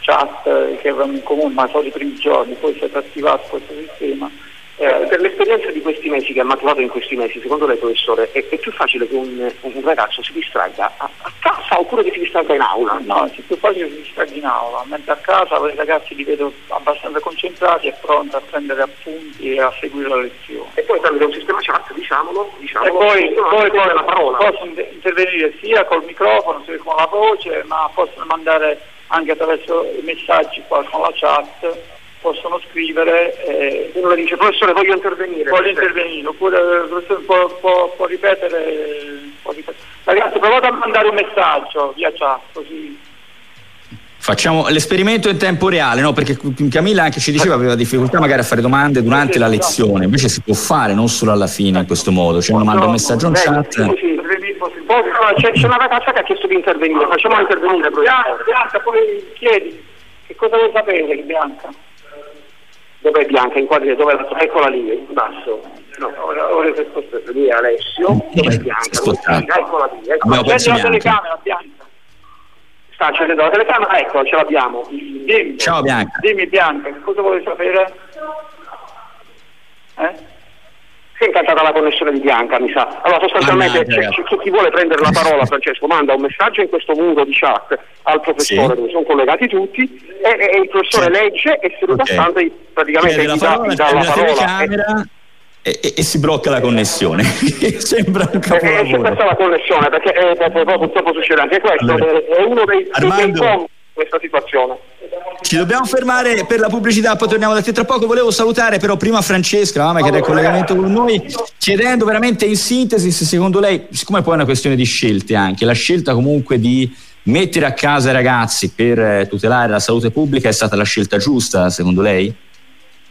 chat che avevamo in comune, ma solo i primi giorni, poi si è attivato questo sistema eh, per l'esperienza di questi mesi che ha maturato in questi mesi, secondo lei professore, è, è più facile che un, un, ragazzo si distragga a, a, casa oppure che si distragga in aula? No, è più facile che si distragga in aula, mentre a casa i ragazzi li vedo abbastanza concentrati e pronti a prendere appunti e a seguire la lezione. E poi tramite un sistema chat, diciamolo, diciamolo e poi, poi, poi la parola. possono intervenire sia col microfono sia con la voce, ma possono mandare anche attraverso i messaggi qua con la chat possono scrivere eh, uno le dice professore voglio intervenire voglio intervenire oppure il professore può, può, può, ripetere, può, ripetere, ragazzi provate a mandare un messaggio via chat così Facciamo l'esperimento in tempo reale, no? Perché Camilla anche ci diceva aveva difficoltà magari a fare domande durante la lezione, invece si può fare non solo alla fine in questo modo, cioè uno manda un messaggio in chat. C'è, c'è una ragazza che ha chiesto di intervenire, facciamo intervenire. Bianca, Bianca, poi chiedi che cosa vuoi sapere Bianca? Dove è Bianca? In quadrille, dove la Eccola lì, in basso. No, ora, ora è spostato. Lì è Alessio, dove è Bianca? Eccola lì, eccola lì. Accendi la telecamera, Bianca. Sta accendendo la telecamera, ecco, ce l'abbiamo. Dimmi, Ciao Bianca. Dimmi Bianca, che cosa vuoi sapere? Eh? Si è incantata la connessione di Bianca, mi sa. Allora, sostanzialmente, ah, c'è, c'è, chi vuole prendere la parola, Francesco, manda un messaggio in questo muro di chat al professore, sì. dove sono collegati tutti, e, e il professore sì. legge e seduta okay. stante praticamente gli dà la parola. E, e, e, si blocca la connessione. Sembra un capolavoro. E, questa è la connessione, perché eh, purtroppo succede anche questo, allora. è uno dei, Armando, dei questa situazione. Ci dobbiamo fermare per la pubblicità, poi torniamo da te tra poco. Volevo salutare però prima Francesca, che era in collegamento con noi, chiedendo veramente in sintesi se secondo lei, siccome poi è una questione di scelte anche, la scelta comunque di mettere a casa i ragazzi per eh, tutelare la salute pubblica è stata la scelta giusta, secondo lei?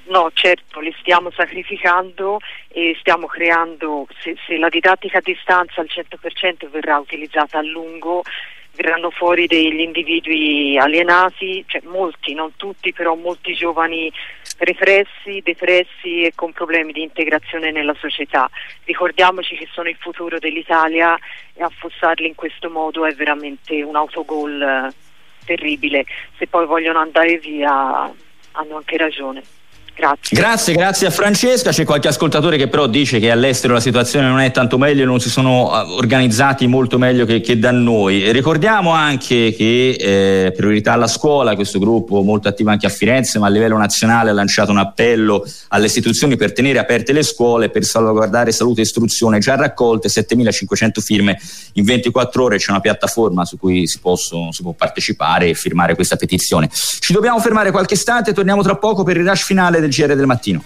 No, certo, li stiamo sacrificando e stiamo creando, se, se la didattica a distanza al 100% verrà utilizzata a lungo, verranno fuori degli individui alienati, cioè molti, non tutti, però molti giovani repressi, depressi e con problemi di integrazione nella società. Ricordiamoci che sono il futuro dell'Italia e affossarli in questo modo è veramente un autogol eh, terribile. Se poi vogliono andare via hanno anche ragione. Grazie. grazie. Grazie, a Francesca. C'è qualche ascoltatore che però dice che all'estero la situazione non è tanto meglio, non si sono eh, organizzati molto meglio che, che da noi. ricordiamo anche che eh, Priorità alla scuola, questo gruppo molto attivo anche a Firenze, ma a livello nazionale ha lanciato un appello alle istituzioni per tenere aperte le scuole, per salvaguardare salute e istruzione. Già raccolte 7500 firme in 24 ore, c'è una piattaforma su cui si, posso, si può partecipare e firmare questa petizione. Ci dobbiamo fermare qualche istante, torniamo tra poco per il rush finale del GR del mattino.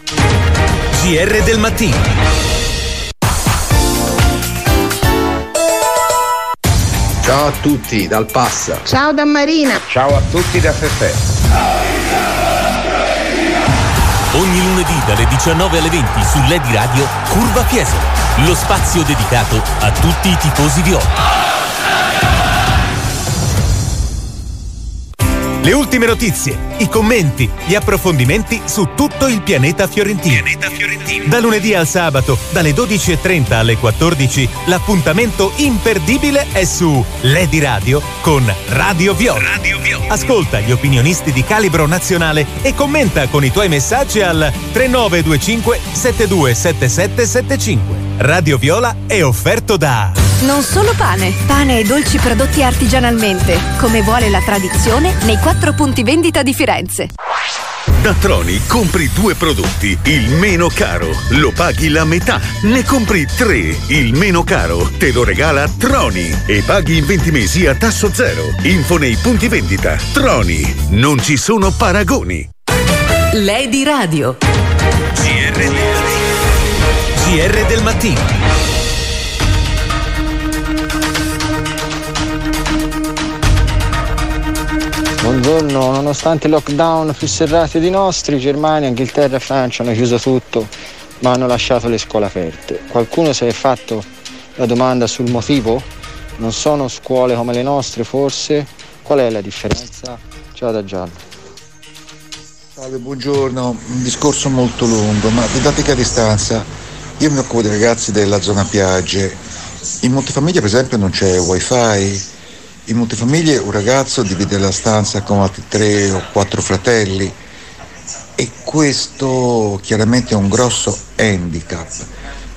GR del mattino. Ciao a tutti dal Passa. Ciao da Marina. Ciao a tutti da Fefe. Ogni lunedì dalle 19 alle 20 su Lady Radio Curva Fiesole, lo spazio dedicato a tutti i tifosi viola. Le ultime notizie, i commenti, gli approfondimenti su tutto il pianeta fiorentino. Pianeta fiorentino. Da lunedì al sabato, dalle 12.30 alle 14, l'appuntamento imperdibile è su Lady Radio con Radio Viola. Radio Viola. Ascolta gli opinionisti di calibro nazionale e commenta con i tuoi messaggi al 3925 727775. Radio Viola è offerto da Non solo pane, pane e dolci prodotti artigianalmente, come vuole la tradizione nei quattro punti vendita di Firenze. Da Troni compri due prodotti, il meno caro, lo paghi la metà. Ne compri tre, il meno caro, te lo regala Troni e paghi in 20 mesi a tasso zero. Info nei punti vendita. Troni, non ci sono paragoni. Lady Radio. GR, del mattino. Buongiorno, nonostante i lockdown più serrati di nostri, Germania, Inghilterra e Francia hanno chiuso tutto, ma hanno lasciato le scuole aperte. Qualcuno si è fatto la domanda sul motivo? Non sono scuole come le nostre, forse? Qual è la differenza? Ciao da Giallo. Salve, buongiorno. Un discorso molto lungo, ma didattica a distanza. Io mi occupo dei ragazzi della zona piagge. In molte famiglie, per esempio, non c'è wifi in molte famiglie un ragazzo divide la stanza con altri tre o quattro fratelli e questo chiaramente è un grosso handicap.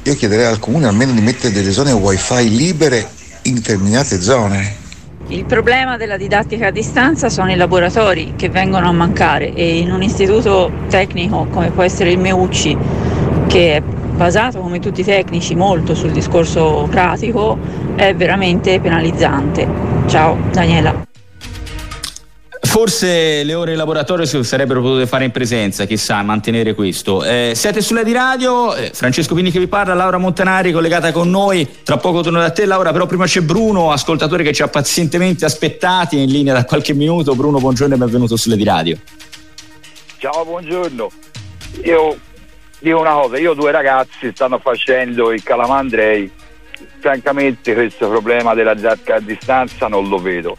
Io chiederei al comune almeno di mettere delle zone wifi libere in determinate zone. Il problema della didattica a distanza sono i laboratori che vengono a mancare e in un istituto tecnico come può essere il Meucci, che è basato come tutti i tecnici molto sul discorso pratico, è veramente penalizzante. Ciao Daniela. Forse le ore di laboratorio si sarebbero potute fare in presenza, chissà, mantenere questo. Eh, siete sulla di radio, eh, Francesco Pini che vi parla, Laura Montanari collegata con noi, tra poco torno da te Laura, però prima c'è Bruno, ascoltatore che ci ha pazientemente aspettati in linea da qualche minuto. Bruno, buongiorno e benvenuto sulle di radio. Ciao, buongiorno. Io dico una cosa, io due ragazzi stanno facendo il Calamandrei francamente questo problema della didattica a distanza non lo vedo.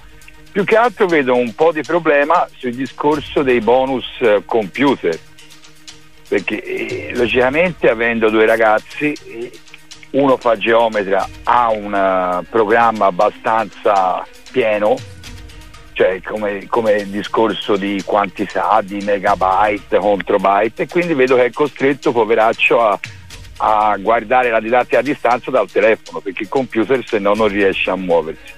Più che altro vedo un po' di problema sul discorso dei bonus eh, computer, perché eh, logicamente avendo due ragazzi, eh, uno fa geometra, ha un uh, programma abbastanza pieno, cioè come, come il discorso di quantità, di megabyte, controbyte, e quindi vedo che è costretto, poveraccio, a a guardare la didattica a distanza dal telefono perché il computer se no non riesce a muoversi.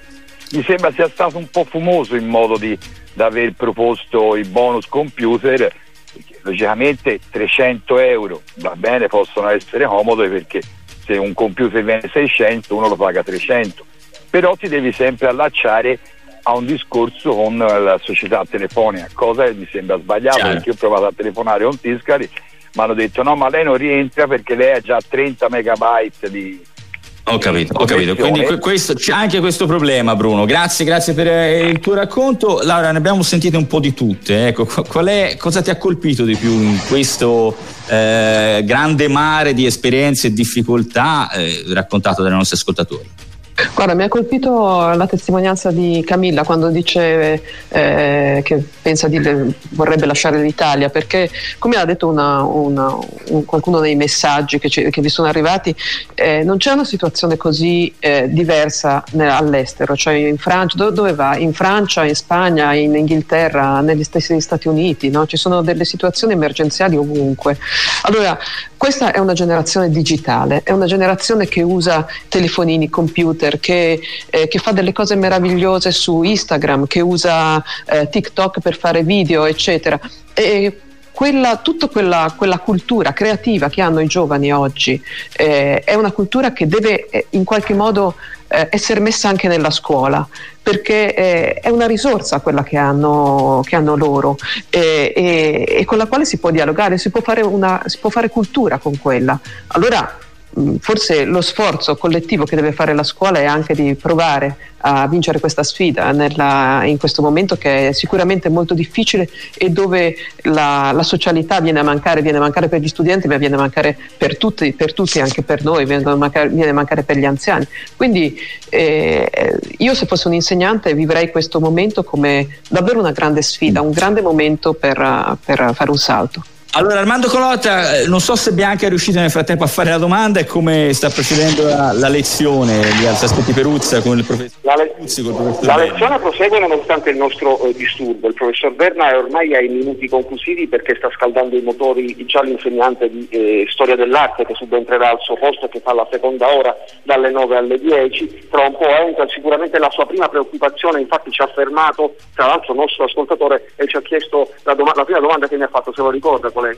Mi sembra sia stato un po' fumoso il modo di, di aver proposto i bonus computer logicamente 300 euro va bene possono essere comodi perché se un computer viene 600 uno lo paga 300 però ti devi sempre allacciare a un discorso con la società telefonica cosa che mi sembra sbagliato Chiaro. perché ho provato a telefonare con Tiscari mi hanno detto no ma lei non rientra perché lei ha già 30 megabyte di, ho capito, ho capito. Quindi questo, c'è anche questo problema, Bruno. Grazie, grazie per eh, il tuo racconto. Laura, ne abbiamo sentite un po' di tutte. Ecco, qual è, cosa ti ha colpito di più in questo eh, grande mare di esperienze e difficoltà eh, raccontato dai nostri ascoltatori? Guarda, mi ha colpito la testimonianza di Camilla quando dice eh, che pensa di vorrebbe lasciare l'Italia, perché come ha detto una, una, un, qualcuno dei messaggi che, che vi sono arrivati, eh, non c'è una situazione così eh, diversa all'estero, cioè in Francia, dove, dove, va? In Francia, in Spagna, in Inghilterra, negli stessi Stati Uniti, no? ci sono delle situazioni emergenziali ovunque. Allora, questa è una generazione digitale, è una generazione che usa telefonini, computer, che, eh, che fa delle cose meravigliose su Instagram, che usa eh, TikTok per fare video, eccetera. E quella, tutta quella, quella, cultura creativa che hanno i giovani oggi eh, è una cultura che deve eh, in qualche modo eh, essere messa anche nella scuola perché eh, è una risorsa quella che hanno, che hanno loro e, e, e, con la quale si può dialogare, si può, fare una, si può fare cultura con quella. Allora forse lo sforzo collettivo che deve fare la scuola è anche di provare a vincere questa sfida nella, in questo momento che è sicuramente molto difficile e dove la, la, socialità viene a mancare, viene a mancare per gli studenti ma viene a mancare per tutti, per tutti anche per noi, viene a mancare, viene a mancare per gli anziani. Quindi eh, io se fossi un insegnante vivrei questo momento come davvero una grande sfida, un grande momento per, per fare un salto. Allora Armando Colotta, eh, non so se Bianca è riuscita nel frattempo a fare la domanda e come sta procedendo la, la lezione di Alzaspetti Peruzza con il professor La, le- la lezione prosegue nonostante il nostro eh, disturbo. Il professor Berna è ormai ai minuti conclusivi perché sta scaldando i motori già l'insegnante di eh, storia dell'arte che subentrerà al suo posto e che fa la seconda ora dalle 9 alle 10. Tra un po' entra sicuramente la sua prima preoccupazione, infatti ci ha fermato, tra l'altro il nostro ascoltatore e ci ha chiesto la, doma- la prima domanda che mi ha fatto, se lo ricorda è?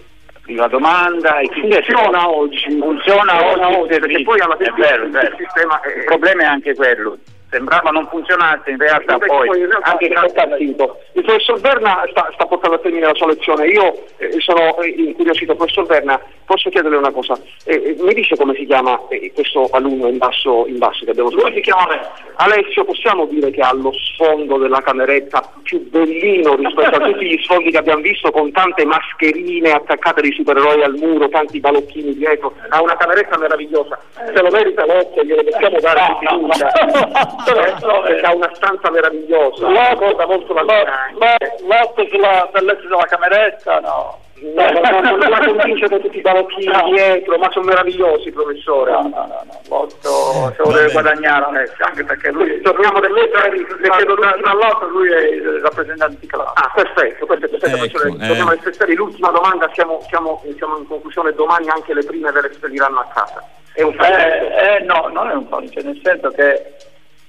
La domanda è funziona oggi, funziona oggi, perché poi alla fine vero, vero. il sistema Il problema è anche quello. Sembrava non funzionasse, in realtà Perché poi, in realtà anche partito. Il professor Berna sta, sta portando a termine la sua lezione. Io eh, sono eh, incuriosito. Professor Berna, posso chiederle una cosa? Eh, eh, mi dice come si chiama eh, questo alunno in basso, in basso che abbiamo Come si chiama Alessio? Alessio, possiamo dire che ha lo sfondo della cameretta più bellino rispetto a tutti gli sfondi che abbiamo visto con tante mascherine attaccate di supereroi al muro, tanti balocchini dietro. Ha una cameretta meravigliosa. Se lo merita Alessio, glielo possiamo dare di fiducia. perché ha una stanza meravigliosa, una cosa molto L'otto sulla bellezza della cameretta, no. No, no, non la convince con tutti i balocchini dietro, ma sono meravigliosi, professore. No, no, no, no. L'otto se lo deve guadagnare Alessio, anche perché lui torniamo da lui, le chiedo dall'otto, lui è il rappresentante di classe. Ah, perfetto, perfetto, perfetto. Ecco, professore. eh. Torniamo ai speciali. L'ultima domanda, siamo, siamo, siamo in conclusione, domani anche le prime ve le spediranno a casa. È un. Eh, eh, no, non è un fallimento, nel senso che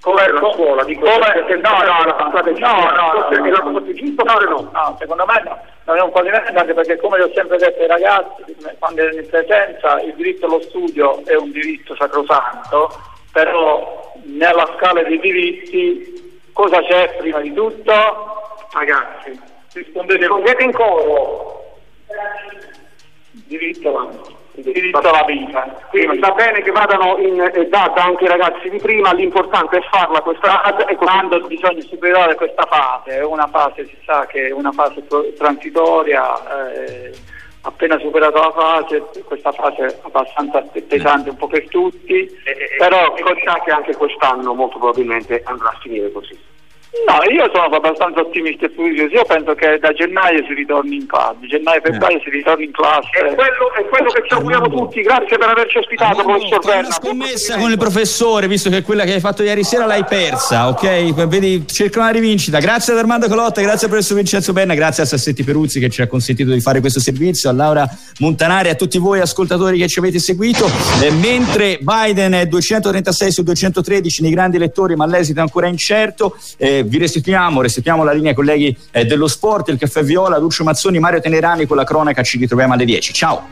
come la scuola di come no no no no no no secondo me no. Non è un fallimento anche perché come ho sempre detto ai ragazzi quando ero in presenza il diritto allo studio è un diritto sacrosanto però nella scala dei diritti cosa c'è prima di tutto? Ragazzi rispondete con siete in coro. Diritto vanno diritto alla vita. Quindi va bene che vadano in eh, data anche i ragazzi di prima, l'importante è farla questa fase e quando bisogna superare questa fase, è una fase si sa che è una fase transitoria, eh, appena superata la fase, questa fase è abbastanza pesante un po' per tutti, però sa che anche quest'anno molto probabilmente andrà a finire così. No, io sono abbastanza ottimista e positivo. Io penso che da gennaio si ritorni in classe, gennaio-febbraio si ritorni in classe. È quello, è quello che ci auguriamo tutti. Grazie per averci ospitato, professor Fai una scommessa con il professore, visto che quella che hai fatto ieri sera l'hai persa, ok? Vedi, cerca una rivincita. Grazie ad Armando Colotta, grazie al professor Vincenzo Berna, grazie a Sassetti Peruzzi che ci ha consentito di fare questo servizio, a Laura Montanari, a tutti voi ascoltatori che ci avete seguito. Eh, mentre Biden è 236 su 213 nei grandi lettori, ma l'esito è ancora incerto, eh, vi restituiamo, restituiamo la linea ai colleghi eh, dello sport, il caffè Viola, Lucio Mazzoni, Mario Tenerani con la cronaca, ci ritroviamo alle 10. Ciao!